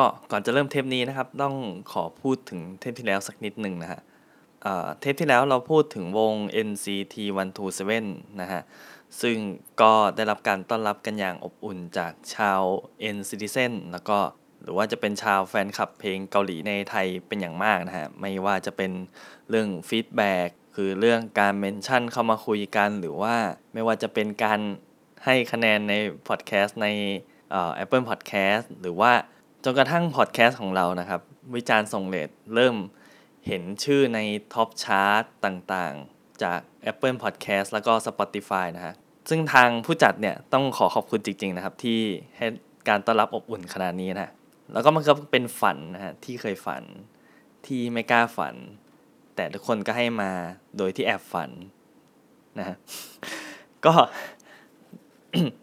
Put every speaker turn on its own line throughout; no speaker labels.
ก็ก่อนจะเริ่มเทปนี้นะครับ ต้องขอพูดถึงเทปที่แล้วสักนิดหนึ่งนะฮะเทปที่แล้วเราพูดถึงวง NCT 127นะฮะ ซึ่งก็ได้รับการต้อนรับกันอย่างอบอุ่นจากชาว NCTzen แล้วก็หรือว่าจะเป็นชาวแฟนคลับเพลงเกาหลีในไทยเป็นอย่างมากนะฮะ ไม่ว่าจะเป็นเรื่อง feedback คือเรื่องการ mention เข้ามาคุยกัน หรือว่าไม่ว่าจะเป็นการให้คะแนนในพอดแคสต์ใน Apple Podcast หรือว่า จนกระทั่งพอดแคสต์ของเรานะครับ วิจารณ์ส่งเลทเริ่มเห็นชื่อใน top chart ต่างๆ จาก Apple Podcast แล้วก็ Spotify นะฮะซึ่งทางผู้จัดเนี่ยต้องขอขอบคุณจริง ๆ นะครับ ที่ให้การต้อนรับอบอุ่นขนาดนี้นะแล้วก็มันก็เป็นฝันนะฮะที่เคยฝันที่ไม่กล้าฝัน แต่ทุกคนก็ให้มาโดยที่แอบฝันนะฮะก็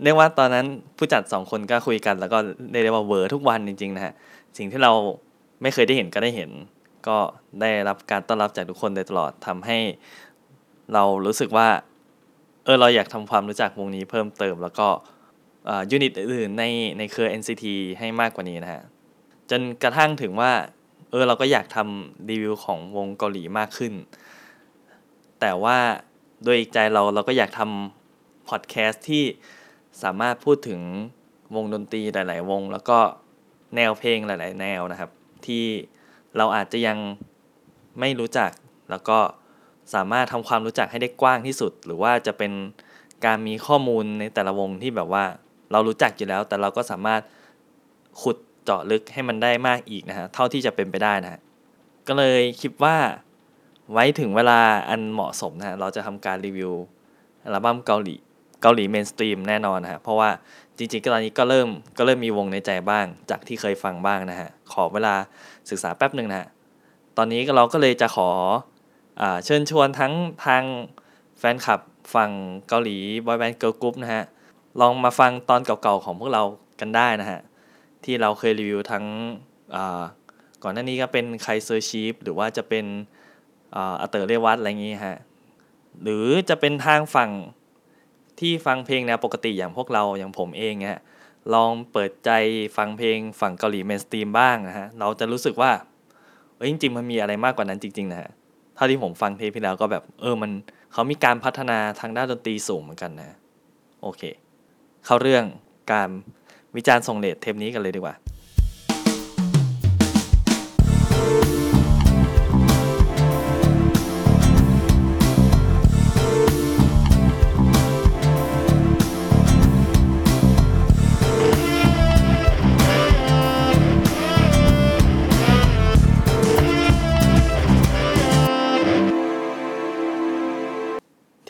เรียกว่าตอนนั้นผู้จัดสองคนก็คุยกัน แล้วก็เรียกว่าเวอร์ทุกวันจริง ๆ นะฮะ สิ่งที่เราไม่เคยได้เห็นก็ได้เห็น ก็ได้รับการต้อนรับจากทุกคนโดยตลอดทำให้เรารู้สึกว่า เออเราอยากทำความรู้จักวงนี้เพิ่มเติม แล้วก็ยูนิตอื่นในในเครือ NCT ให้มากกว่านี้นะฮะ จนกระทั่งถึงว่า เออเราก็อยากทำรีวิวของวงเกาหลีมากขึ้น แต่ว่าโดยอีกใจเราเราก็อยากทำพอดแคสต์ที่ สามารถพูดถึงวงดนตรีหลาย ๆ วง แล้วก็แนวเพลงหลาย ๆ แนวนะครับ ที่เราอาจจะยังไม่รู้จัก แล้วก็สามารถทำความรู้จักให้ได้กว้างที่สุด หรือว่าจะเป็นการมีข้อมูลในแต่ละวงที่แบบว่าเรารู้จักอยู่แล้ว แต่เราก็สามารถขุดเจาะลึกให้มันได้มากอีกนะฮะเท่าที่จะเป็นไปได้นะฮะก็เลยคิดว่าไว้ถึงเวลาอันเหมาะสมนะเราจะทำการรีวิวอัลบั้มเกาหลี เกาหลี mainstream แน่นอนนะฮะเพราะว่าจริงๆตอนนี้ก็เริ่มก็เริ่มมีวงในใจบ้าง จากที่เคยฟังบ้างนะฮะขอเวลาศึกษาแป๊บหนึ่งนะฮะตอนนี้เราก็เลยจะขออเชิญชวนทั้งทางแฟนคลับฝั่งเกาหลีบอยแบนด์เกิร์ลกรุ๊ปนะฮะลองมาฟังตอนเก่าๆของพวกเรากันได้นะฮะที่เราเคยรีวิวทั้งก่อนหน้านี้ก็เป็น Kaiser Chiefs หรือว่าจะเป็นอัเตอร์เรวัตอะไรอย่างงี้ฮะหรือจะเป็นทางฝั่ง ที่ฟังเพลงแนวปกติอย่างพวกเราอย่างผมเองเนี่ยลองเปิดใจฟังเพลงฝั่งเกาหลี mainstream บ้างนะฮะเราจะรู้สึกว่าเอ้ยจริงๆมันมีอะไรมากกว่านั้นจริงๆนะฮะเท่าที่ผมฟังเทปที่แล้วก็แบบเออมันเขามีการพัฒนาทางด้านดนตรีสูงเหมือนกันนะโอเค เข้าเรื่องการวิจารณ์ส่งเลทเทปนี้กันเลยดีกว่า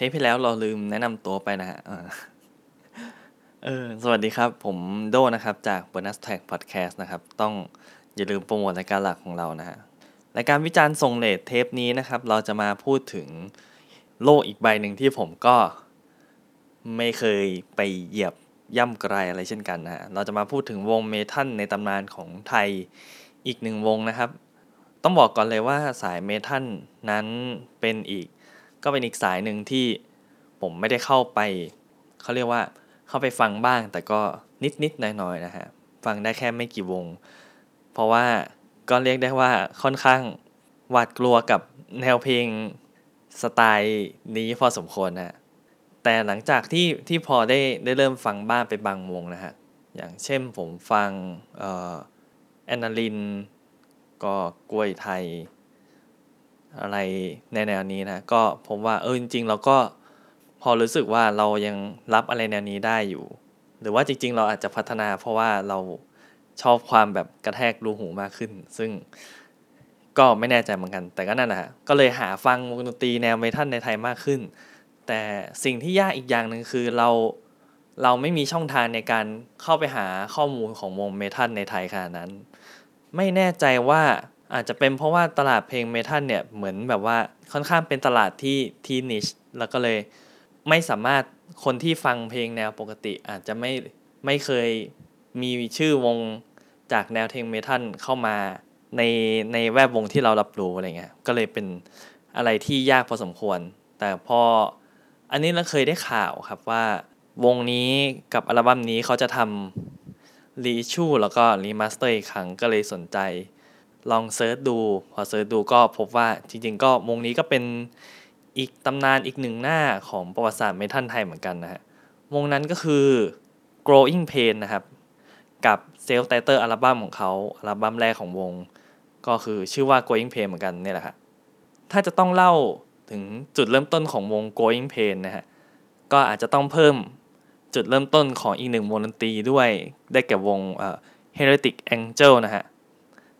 ปที่แล้วเราลืมแนะนำตัวไปนะฮะเออสวัสดีครับ ผมโดนะครับ จาก Bonus Tag Podcast นะครับ ต้องอย่าลืมโปรโมทรายการหลักของเรานะฮะรายการวิจารณ์ทรงเลทเทปนี้นะครับ เราจะมาพูดถึงโลกอีกใบหนึ่งที่ผมก็ไม่เคยไปเหยียบย่ำไกลอะไรเช่นกันนะฮะ เราจะมาพูดถึงวงเมทัลในตำนานของไทยอีกหนึ่งวงนะครับ ต้องบอกก่อนเลยว่าสายเมทัลนั้นเป็นอีก ก็เป็นอีกสายหนึ่งที่ผมไม่ได้เข้าไป เขาเรียกว่าเข้าไปฟังบ้าง แต่ก็นิดนิดน้อยๆนะฮะฟังได้แค่ไม่กี่วง เพราะว่าก็เรียกได้ว่าค่อนข้างหวาดกลัวกับแนวเพลงสไตล์นี้พอสมควรนะแต่หลังจากที่ที่พอได้ได้เริ่มฟังบ้างไปบางวงนะฮะอย่างเช่นผมฟังแอนนาลิน ก็กล้วยไทย อะไรในแนวนี้นะ ก็ผมว่าเออจริง ๆ เราก็พอรู้สึกว่าเรายังรับอะไรแนวนี้ได้อยู่ หรือว่าจริง ๆ เราอาจจะพัฒนาเพราะว่าเราชอบความแบบกระแทกรูหูมากขึ้น ซึ่งก็ไม่แน่ใจเหมือนกัน แต่ก็นั่นแหละก็เลยหาฟังวงดนตรีแนวเมทัลในไทยมากขึ้น แต่สิ่งที่ยากอีกอย่างหนึ่งคือเราเราไม่มีช่องทางในการเข้าไปหาข้อมูลของวงเมทัลในไทยขนาดนั้น ไม่แน่ใจว่า อาจจะเป็นเพราะว่าตลาดเพลงเมทัลเนี่ยเหมือนแบบว่าค่อนข้างเป็นตลาดที่ที่นิชแล้วก็เลยไม่สามารถคนที่ฟังเพลงแนวปกติ อาจจะไม่ไม่เคยมีชื่อวงจากแนวเพลงเมทัลเข้ามาในในแวดวงที่เรารับรู้อะไรเงี้ยก็เลยเป็นอะไรที่ยากพอสมควร แต่พออันนี้เราเคยได้ข่าวครับว่าวงนี้กับอัลบั้มนี้เขาจะทำ reissue แล้วก็ remaster อีกครั้งก็เลยสนใจ ลอง search ดู พอ search ดูก็พบว่าจริงๆ ก็วงนี้ก็เป็นอีกตำนานอีกหนึ่งหน้าของประวัติศาสตร์เมทัลไทยเหมือนกันนะฮะ วงนั้นก็คือ Growing Pain นะครับ กับเซล f ์ไตเตอร์อัลบั้มของเขาอัลบั้มแรกของวง ก็คือชื่อว่า growing pain เหมือนกันนี่แหละครับถ้าจะต้องเล่าถึงจุดเริ่มต้นของวง growing pain นะฮะ ก็อาจจะต้องเพิ่มจุดเริ่มต้นของอีกหนึ่งวงดนตรีด้วยได้แก่วง Heretic Angel นะฮะ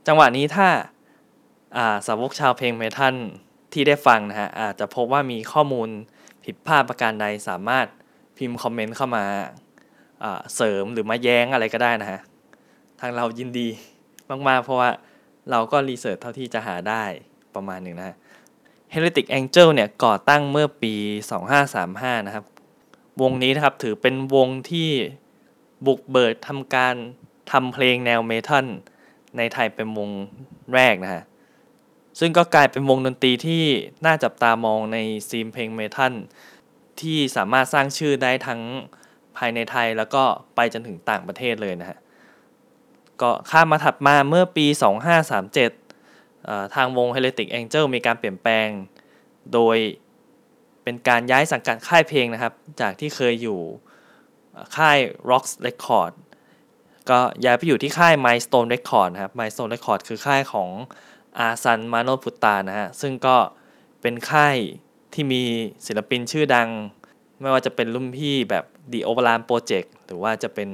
จังหวะนี้ถ้าสาวกชาวเพลงเมทัลที่ได้ฟังนะฮะอาจจะพบว่ามีข้อมูลผิดพลาดประการใดสามารถพิมพ์คอมเมนต์เข้ามาเสริมหรือมาแย้งอะไรก็ได้นะฮะ ทางเรายินดีมากๆ เพราะว่าเราก็รีเสิร์ชเท่าที่จะหาได้ประมาณหนึ่งนะฮะ Heretic Angel เนี่ยก่อตั้งเมื่อปี 2535 นะครับ วงนี้นะครับถือเป็นวงที่บุกเบิดทำการทำเพลงแนวเมทัล ในไทยเป็นวงแรกนะฮะ ซึ่งก็กลายเป็นวงดนตรีที่น่าจับตามองในซีมเพลงเมทัลที่สามารถสร้างชื่อได้ทั้งภายในไทยแล้วก็ไปจนถึงต่างประเทศเลยนะฮะ ก็ข้ามมาถัดมาเมื่อปี 2537 ทางวง Heretic Angel มีการเปลี่ยนแปลง โดยเป็นการย้ายสังกัดค่ายเพลงนะครับ จากที่เคยอยู่ค่าย Rocks Record ก็ย้ายไปอยู่ที่ค่าย Milestone Record นะครับ Milestone Record คือค่ายของอาซันมาโนพุตตานะฮะ ซึ่งก็เป็นค่ายที่มีศิลปินชื่อดัง ไม่ว่าจะเป็นรุ่นพี่แบบ The o v e r a m Project หรือว่าจะเป็น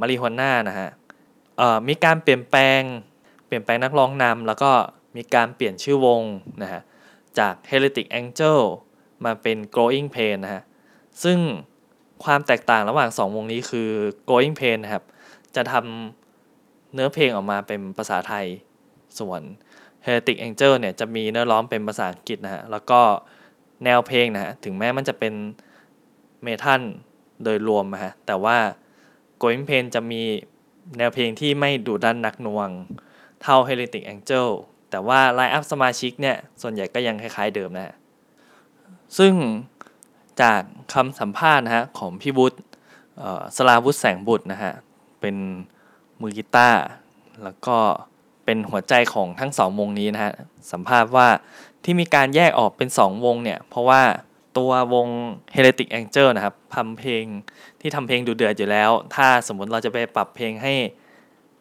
มาริฮวน่านะฮะมีการเปลี่ยนแปลง เปลี่ยนแปลงนักร้องนำแล้วก็มีการเปลี่ยนชื่อวงนะฮะ จาก Heretic Angel มาเป็น Growing Pain นะฮะ ซึ่งความแตกต่างระหว่าง 2 วงนี้คือ Growing Pain นะครับ จะทำเนื้อเพลงออกมาเป็นภาษาไทยส่วน Heretic Angel เนี่ยจะมีเนื้อร้องเป็นภาษาอังกฤษนะฮะ แล้วก็แนวเพลงนะฮะ ถึงแม้มันจะเป็นเมทัลโดยรวมนะฮะ แต่ว่า Going Pain จะมีแนวเพลงที่ไม่ดุดันนักนวง เท่า Heretic Angel แต่ว่าไลน์อัพสมาชิกเนี่ย ส่วนใหญ่ก็ยังคล้ายๆเดิมนะฮะ ซึ่งจากคำสัมภาษณ์นะฮะของพี่บุตรสลาวุฒิแสงบุตรนะฮะ เป็นมือกีตาร์แล้วก็เป็นหัวใจของทั้งสองวงนี้นะฮะสัมภาษณ์ว่าที่มีการแยกออกเป็น 2 วงเนี่ย เพราะว่าตัววง Heretic Angel นะครับทำเพลงที่ทำเพลงดูเดือดอยู่แล้ว ถ้าสมมติเราจะไปปรับเพลงให้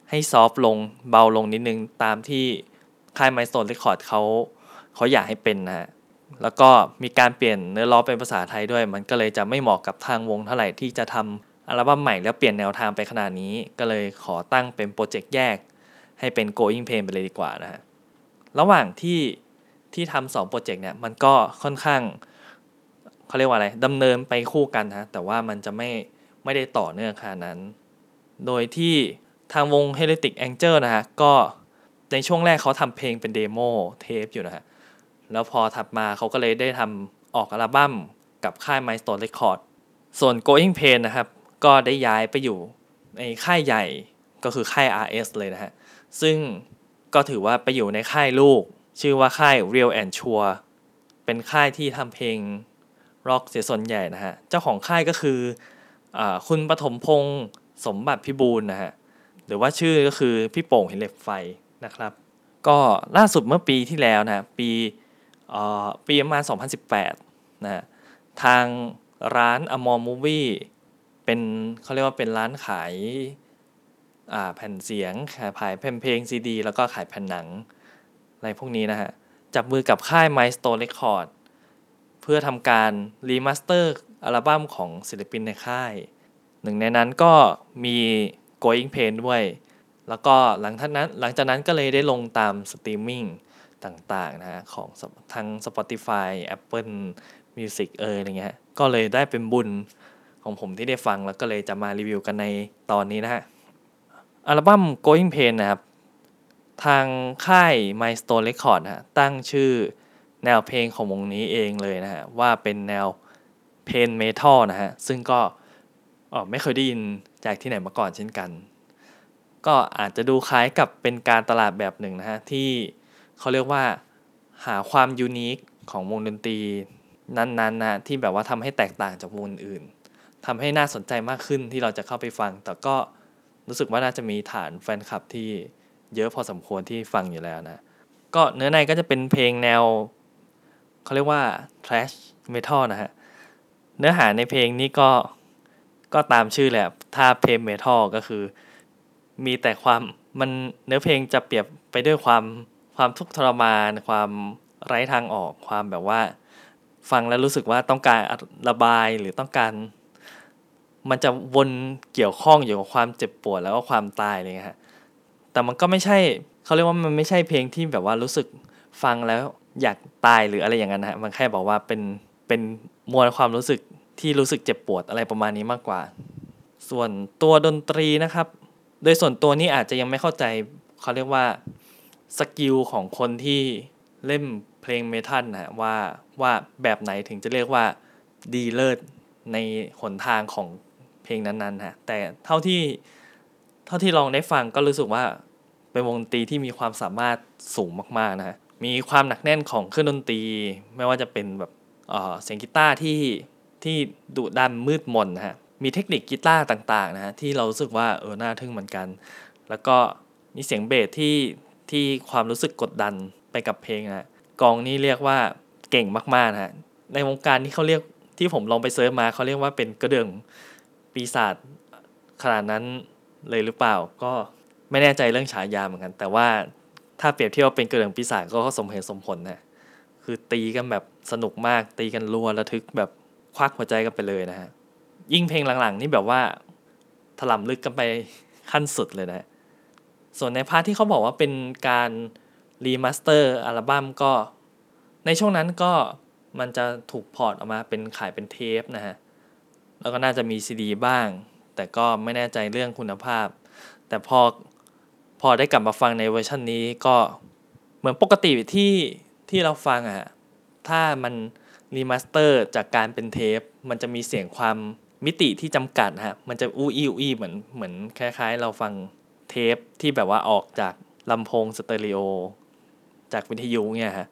ให้ซอฟลงเบาลงนิดนึง ตามที่ค่าย Milestone Record เขาเขาอยากให้เป็นนะฮะแล้วก็มีการเปลี่ยนเนื้อร้องเป็นภาษาไทยด้วย มันก็เลยจะไม่เหมาะกับทางวงเท่าไหร่ที่จะทำ อัลบั้มใหม่แล้วเปลี่ยนแนวทางไปขนาดนี้ ก็เลยขอตั้งเป็นโปรเจกต์แยก ให้เป็น Growing Pain ไปเลยดีกว่านะฮะ ระหว่างที่ที่ทำสองโปรเจกต์เนี่ยมันก็ค่อนข้างเขาเรียกว่าอะไรดำเนินไปคู่กันฮะแต่ว่ามันจะไม่ไม่ได้ต่อเนื่องขนาดนั้น โดยที่ทางวง Heretic Angel นะฮะ ก็ในช่วงแรกเขาทำเพลงเป็น demo tape อยู่นะฮะ แล้วพอถัดมาเขาก็เลยได้ทำออกอัลบั้มกับค่าย Milestone Record ส่วน Going Pain นะครับ ก็ได้ย้ายไปอยู่ในค่ายใหญ่ก็คือค่าย RS เลยนะฮะ ซึ่งก็ถือว่าไปอยู่ในค่ายลูก ชื่อว่าค่าย Real and Sure เป็นค่ายที่ทำเพลงร็อกเสียส่วนใหญ่นะฮะ เจ้าของค่ายก็คืออคุณปฐมพงศ์สมบัติพิบูลนะฮะ หรือว่าชื่อก็คือพี่โป่งเห็นเหล็กไฟนะครับ ก็ล่าสุดเมื่อปีที่แล้วนะปีปีประมาณ 2018นะฮะทางร้านอมอมูวี่ เป็นเขาเรียกว่าเป็นร้านขายแผ่นเสียง ขายแผ่นเพลงซีดี แล้วก็ขายแผ่นหนัง อะไรพวกนี้นะฮะ จับมือกับค่าย Milestone Record เพื่อทำการ remaster อัลบั้มของศิลปินในค่าย หนึ่งในนั้นก็มี Growing Pain ด้วย แล้วก็หลังจากนั้นหลังจากนั้นก็เลยได้ลงตามสตรีมมิ่งต่างๆนะฮะของทั้ง Spotify Apple Music เอออะไรเงี้ย ก็เลยได้เป็นบุญ ของผมที่ได้ฟังแล้วก็เลยจะมารีวิวกันในตอนนี้นะฮะ อัลบั้ม Going Pain นะครับ ทางค่าย Milestone Record นะตั้งชื่อแนวเพลงของวงนี้เองเลยนะฮะ ว่าเป็นแนวเพนเมทัลนะฮะ ซึ่งก็ไม่เคยได้ยินจากที่ไหนมาก่อนเช่นกัน ก็อาจจะดูคล้ายกับเป็นการตลาดแบบหนึ่งนะฮะ ที่เขาเรียกว่าหาความยูนิคของวงดนตรีนั้นๆนะที่แบบว่าทำให้แตกต่างจากวงอื่น ทำให้น่าสนใจมากขึ้นที่เราจะเข้าไปฟัง แต่ก็รู้สึกว่าน่าจะมีฐานแฟนคลับที่เยอะพอสมควรที่ฟังอยู่แล้วนะ ก็เนื้อในก็จะเป็นเพลงแนวเขาเรียกว่า trash metal นะฮะ เนื้อหาในเพลงนี้ก็ก็ตามชื่อแหละ ถ้าเพลงเมทัลก็คือ มีแต่ความมันเนื้อเพลงจะเปรียบไปด้วยความความทุกข์ทรมาน ความไร้ทางออก ความแบบว่า ฟังแล้วรู้สึกว่าต้องการระบายหรือต้องการ มันจะวนเกี่ยวข้องอยู่กับความเจ็บปวดแล้วก็ความตายเลยฮะแต่มันก็ไม่ใช่เขาเรียกว่ามันไม่ใช่เพลงที่แบบว่ารู้สึกฟังแล้วอยากตายหรืออะไรอย่างนั้นฮะมันแค่บอกว่าเป็นเป็นมวลความรู้สึกที่รู้สึกเจ็บปวดอะไรประมาณนี้มากกว่า ส่วนตัวดนตรีนะครับ โดยส่วนตัวนี้อาจจะยังไม่เข้าใจเขาเรียกว่าสกิลของคนที่เล่นเพลงเมทัลนะว่าว่าแบบไหนถึงจะเรียกว่าดีเลิศในหนทางของ เพลงนั้นๆฮะแต่เท่าที่เท่าที่ลองได้ฟังก็รู้สึกว่าเป็นวงดนตรีที่มีความสามารถสูงมากๆนะฮะมีความหนักแน่นของเครื่องดนตรี ไม่ว่าจะเป็นแบบเสียงกีตาร์ที่ที่ดุดันมืดมนนะฮะมีเทคนิคกีตาร์ต่างๆนะฮะที่เรารู้สึกว่าเออน่าทึ่งเหมือนกัน แล้วก็มีเสียงเบสที่ที่ความรู้สึกกดดันไปกับเพลงนะกองนี้เรียกว่าเก่งมากๆนะฮะในวงการที่เขาเรียกที่ผมลองไปเซิร์ชมาเขาเรียกว่าเป็นกระเดื่อง ปีศาจขนาดนั้นเลยหรือเปล่า ก็ไม่แน่ใจเรื่องฉายาเหมือนกัน แต่ว่าถ้าเปรียบเทียบเป็นกระเดื่องปีศาจก็สมเหตุสมผลนะคือตีกันแบบสนุกมากตีกันรัวระทึกแบบควักหัวใจกันไปเลยนะฮะยิ่งเพลงหลังๆ นี่แบบว่าถล่มลึกกันไปขั้นสุดเลยนะ ส่วนใน part ที่เขาบอกว่าเป็นการ remaster อัลบั้มก็ ในช่วงนั้นก็มันจะถูก port ออกมาเป็นขายเป็นเทปนะฮะ แล้วก็น่าจะมีซีดีบ้าง แต่ก็ไม่แน่ใจเรื่องคุณภาพ แต่พอพอได้กลับมาฟังในเวอร์ชันนี้ก็เหมือนปกติที่ที่เราฟังอะ่ะถ้ามัน remaster จากการเป็นเทป มันจะมีเสียงความมิติที่จำกัดฮะมันจะอู้อี้อู้อี้เหมือนเหมือนคล้าย ๆ เราฟังเทปที่แบบว่าออกจากลำโพงสเตอริโอจากวิทยุเนี่ยฮะ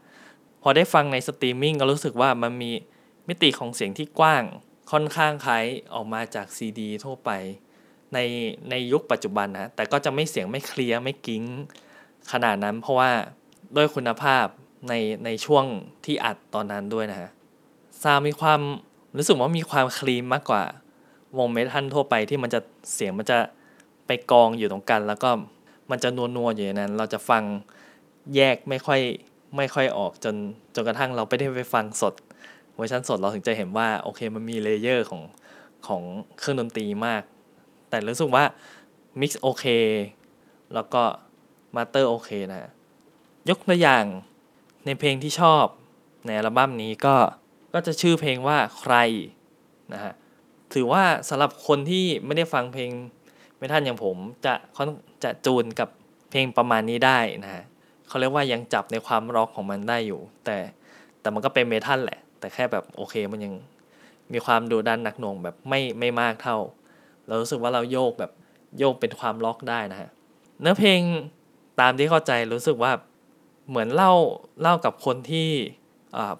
พอได้ฟังในสตรีมมิ่งก็รู้สึกว่ามันมีมิติของเสียงที่กว้าง ค่อนข้างคล้ายออกมาจากซีดีทั่วไป ในในยุคปัจจุบันนะ แต่ก็จะไม่เสียงไม่เคลียร์ไม่กิ้งขนาดนั้น เพราะว่าด้วยคุณภาพในในช่วงที่อัดตอนนั้นด้วยนะฮะซาวมีความรู้สึกว่ามีความคลีนมากกว่าวงเมทัลทั่วไปที่มันจะเสียงมันจะไปกองอยู่ตรงกัน แล้วก็มันจะนัวนัวอยู่นั้น เราจะฟังแยกไม่ค่อยไม่ค่อยออกจนจนกระทั่งเราไปได้ไปฟังสด เวอร์ชันสดเราถึงจะเห็นว่าโอเคมันมี layer ของของเครื่องดนตรีมาก แต่รู้สึกว่า mix โอเคแล้วก็ master โอเคนะ ยกตัวอย่างในเพลงที่ชอบในอัลบั้มนี้ก็ก็จะชื่อเพลงว่าใครนะฮะถือว่าสำหรับคนที่ไม่ได้ฟังเพลงไม่ท่านอย่างผมจะเขาจะจูนกับเพลงประมาณนี้ได้นะฮะเขาเรียกว่ายังจับในความร็อกของมันได้อยู่ แต่แต่มันก็เป็นเมทัลแหละ แต่แค่แบบโอเคมันยังมีความดูดันหนักหน่วงแบบไม่ไม่มากเท่า เรารู้สึกว่าเราโยกแบบโยกเป็นความล็อกได้นะฮะเนื้อเพลงตามที่เข้าใจรู้สึกว่าเหมือนเล่าเล่ากับคนที่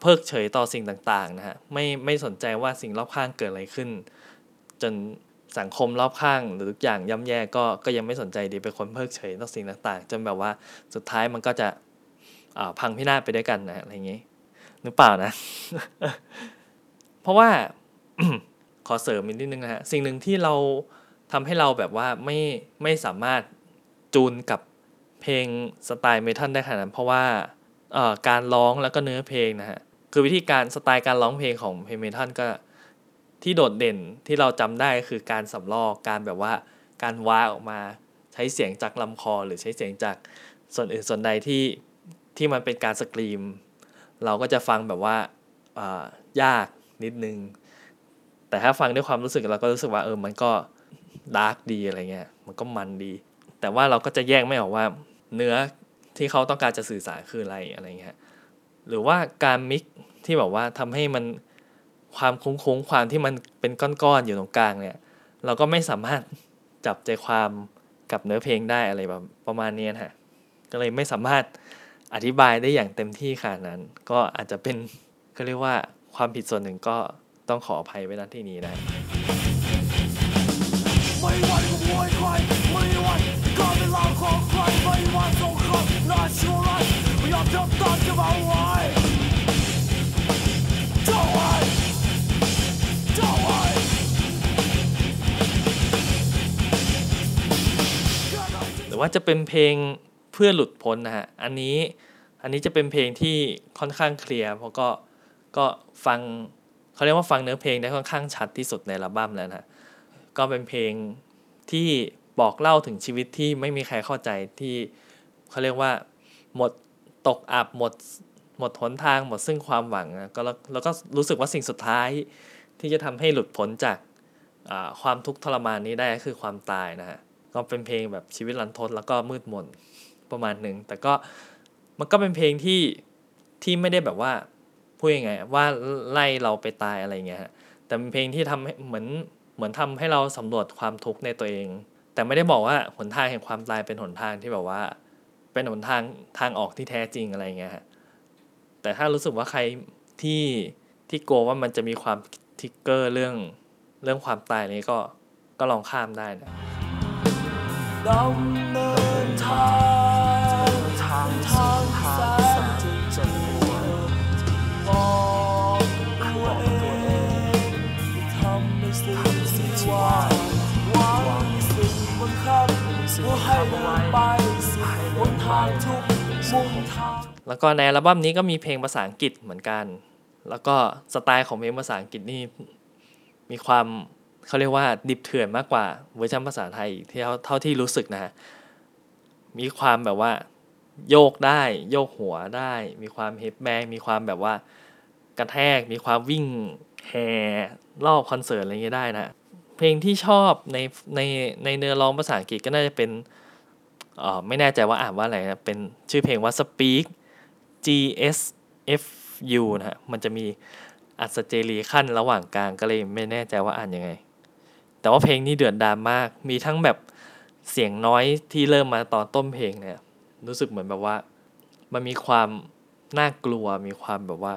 เพิกเฉยต่อสิ่งต่างๆนะฮะไม่ไม่สนใจว่าสิ่งรอบข้างเกิดอะไรขึ้น จนสังคมรอบข้างหรือทุกอย่างย่ำแย่ก็ก็ยังไม่สนใจดีเป็นคนเพิกเฉยต่อสิ่งต่างๆ จนแบบว่าสุดท้ายมันก็จะพังพินาศไปด้วยกันนะอะไรอย่างนี้ หรือเปล่านะ เพราะว่าขอเสริมอีกนิดนึงนะฮะสิ่งหนึ่งที่เราทำให้เราแบบว่าไม่ไม่สามารถจูนกับเพลงสไตล์เมทัลได้ขนาดนั้นเพราะว่าการร้องแล้วก็เนื้อเพลงนะฮะคือวิธีการสไตล์การร้องเพลงของเพลงเมทัลก็ที่โดดเด่นที่เราจำได้คือการสำลอกการแบบว่าการว้าออกมาใช้เสียงจากลำคอ หรือใช้เสียงจากส่วนอื่นส่วนใดที่ที่มันเป็นการสกรีม เราก็จะฟังแบบว่ายากนิดนึง แต่ถ้าฟังด้วยความรู้สึกเราก็รู้สึกว่าเออมันก็ดาร์กดีอะไรเงี้ยมันก็มันดี แต่ว่าเราก็จะแยกไม่ออกว่าเนื้อที่เขาต้องการจะสื่อสารคืออะไรอะไรเงี้ยหรือว่าการมิกที่แบบว่าทำให้มันความคุ้งคุ้งความที่มันเป็นก้อนๆอยู่ตรงกลางเนี่ย เราก็ไม่สามารถจับใจความกับเนื้อเพลงได้อะไรแบบประมาณนี้นะก็เลยไม่สามารถ อธิบายได้อย่างเต็มที่ขนาดนั้น ก็อาจจะเป็นเขาเรียกว่าความผิดส่วนหนึ่งก็ต้องขออภัยไว้ณที่นี้นะนะหรือว่าจะเป็นเพลง เพื่อหลุดพ้นนะฮะอันนี้อันนี้จะเป็นเพลงที่ค่อนข้างเคลียร์เพราะก็ก็ฟังเขาเรียกว่าฟังเนื้อเพลงได้ค่อนข้างชัดที่สุดในอัลบั้มแล้วนะก็เป็นเพลงที่บอกเล่าถึงชีวิตที่ไม่มีใครเข้าใจที่เขาเรียกว่าหมดตกอับหมดหมดหนทางหมดซึ่งความหวังนะก็แล้วก็รู้สึกว่าสิ่งสุดท้ายที่จะทำให้หลุดพ้นจากความทุกข์ทรมานนี้ได้ก็คือความตายนะฮะก็เป็นเพลงแบบชีวิตรันทดแล้วก็มืดมน ประมาณหนึ่งแต่ก็มันก็เป็นเพลงที่ที่ไม่ได้แบบว่าพูดยังไงว่าไล่เราไปตายอะไรเงี้ยฮะแต่เป็นเพลงที่ทำให้เหมือนเหมือนทำให้เราสำรวจความทุกข์ในตัวเอง แต่ไม่ได้บอกว่าหนทางแห่งความตายเป็นหนทางที่แบบว่า เป็นหนทางทางออกที่แท้จริงอะไรเงี้ยฮะแต่ถ้ารู้สึกว่าใครที่ที่กลัวว่ามันจะมีความทิกเกอร์เรื่องเรื่องความตายนี้ก็ก็ลองข้ามได้นะดำเนินทาง แล้วก็ในอัลบั้มนี้ก็มีเพลงภาษาอังกฤษเหมือนกัน แล้วก็สไตล์ของเพลงภาษาอังกฤษนี่มีความเขาเรียกว่าดิบเถื่อนมากกว่าเวอร์ชันภาษาไทยที่เท่าเท่าที่รู้สึกนะฮะ มีความแบบว่าโยกได้โยกหัวได้ มีความ headbang มีความแบบว่ากระแทก มีความวิ่งแห่รอบคอนเสิร์ตอะไรเงี้ยได้นะ เพลงที่ชอบในในในเนื้อร้องภาษาอังกฤษก็น่าจะเป็น ไม่แน่ใจว่าอ่านว่าอะไรนะเป็นชื่อเพลงว่า Speak G S F U นะฮะมันจะมีอัศเจรีขั้นระหว่างกลางก็เลยไม่แน่ใจว่าอ่านยังไง แต่ว่าเพลงนี้เดือดดามมาก มีทั้งแบบเสียงน้อยที่เริ่มมาตอนต้นเพลงเนี่ย รู้สึกเหมือนแบบว่า มันมีความน่ากลัวมีความแบบว่า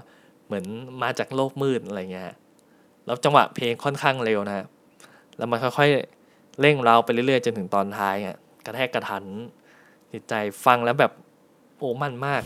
เหมือนมาจากโลกมืดอะไรเงี้ยแล้วจังหวะเพลงค่อนข้างเร็วนะแล้วมันค่อยๆเร่งเราไปเรื่อยๆจนถึงตอนท้ายอะ กระแทกกระทันจิตใจฟังแล้วแบบโอ้มันมาก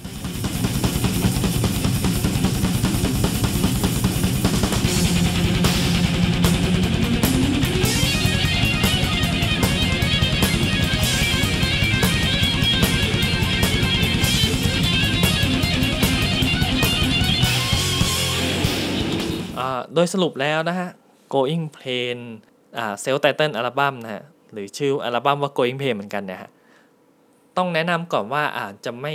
โดยสรุปแล้วนะฮะ Going Plain อ่า Self Title อัลบั้มนะฮะ หรือชื่ออัลบั้มว่า Going Plain เหมือนกันนะฮะต้องแนะนำก่อนว่าอาจจะไม่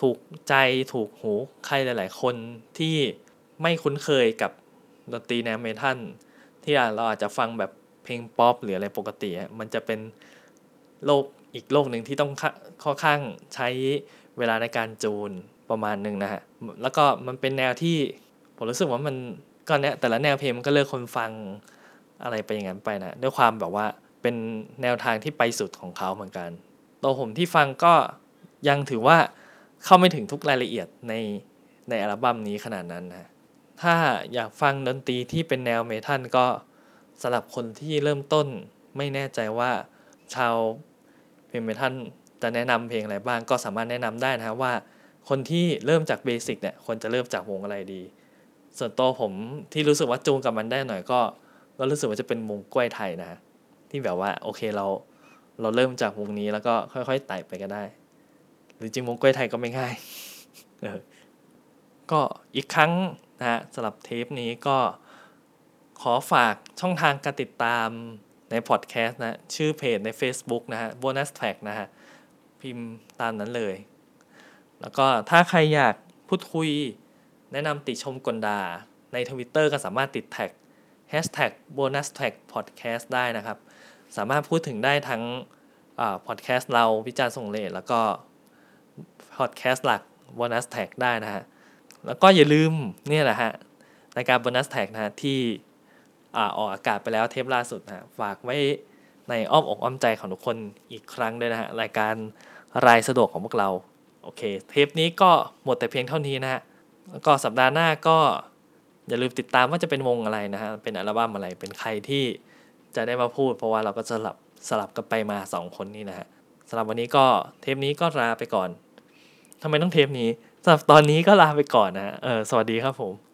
ถูกใจถูกหูใครหลาย ๆ คนที่ไม่คุ้นเคยกับดนตรีแนวเมทัลที่เราอาจจะฟังแบบเพลงป๊อปหรืออะไรปกติ มันจะเป็นโลกอีกโลกหนึ่งที่ต้องค่อนข้างใช้เวลาในการจูนประมาณหนึ่งนะฮะ แล้วก็มันเป็นแนวที่ผมรู้สึกว่ามันก็เนี้ยแต่ละแนวเพลงมันก็เลือกคนฟังอะไรไปอย่างนั้นไปนะด้วยความแบบว่า เป็นแนวทางที่ไปสุดของเขาเหมือนกัน ตัวผมที่ฟังก็ยังถือว่าเข้าไม่ถึงทุกรายละเอียดในในอัลบั้มนี้ขนาดนั้นนะถ้าอยากฟังดนตรีที่เป็นแนวเมทัลก็สำหรับคนที่เริ่มต้นไม่แน่ใจว่าชาวเพลงเมทัลจะแนะนำเพลงอะไรบ้างก็สามารถแนะนำได้นะว่า คนที่เริ่มจากเบสิกเนี่ยควรจะเริ่มจากวงอะไรดี ส่วนตัวผมที่รู้สึกว่าจูงกับมันได้หน่อยก็ก็รู้สึกว่าจะเป็นวงกล้วยไทยนะ ที่แบบว่า โอเคเราเราเริ่มจากวงนี้แล้วก็ค่อยๆไต่ไปก็ได้ หรือจริงวงกล้วยไทยก็ไม่ง่ายเออก็อีกครั้งนะฮะสำหรับเทปนี้ก็ขอฝากช่องทางการติดตามในพอดแคสต์นะ ชื่อเพจใน Facebook นะฮะ bonus track นะฮะ พิมพ์ตามนั้นเลย แล้วก็ถ้าใครอยากพูดคุยแนะนำติชมกลดา ในทวิตเตอร์ก็สามารถติดแท็ก hashtag bonus track podcast ได้นะครับ สามารถพูดถึงได้ทั้งพอดแคสต์เราวิจารณ์ส่งเลทแล้วก็พอดแคสต์หลัก bonus tag ได้นะฮะ แล้วก็อย่าลืมนี่แหละฮะรายการ bonus tag นะฮะที่ออกอากาศไปแล้วเทปล่าสุดนะฝากไว้ในอ้อมอกอ้อมใจของทุกคนอีกครั้งด้วยนะฮะ รายการรายสะดวกของพวกเรา โอเค เทปนี้ก็หมดแต่เพียงเท่านี้นะฮะ แล้วก็สัปดาห์หน้าก็อย่าลืมติดตามว่าจะเป็นวงอะไรนะฮะ เป็นอัลบั้มอะไรเป็นใครที่ จะได้มาพูด เพราะว่าเราก็สลับสลับกันไปมาสองคนนี้นะฮะสำหรับวันนี้ก็เทปนี้ก็ลาไปก่อนทำไมต้องเทปนี้สำหรับตอนนี้ก็ลาไปก่อนนะฮะเออสวัสดีครับผม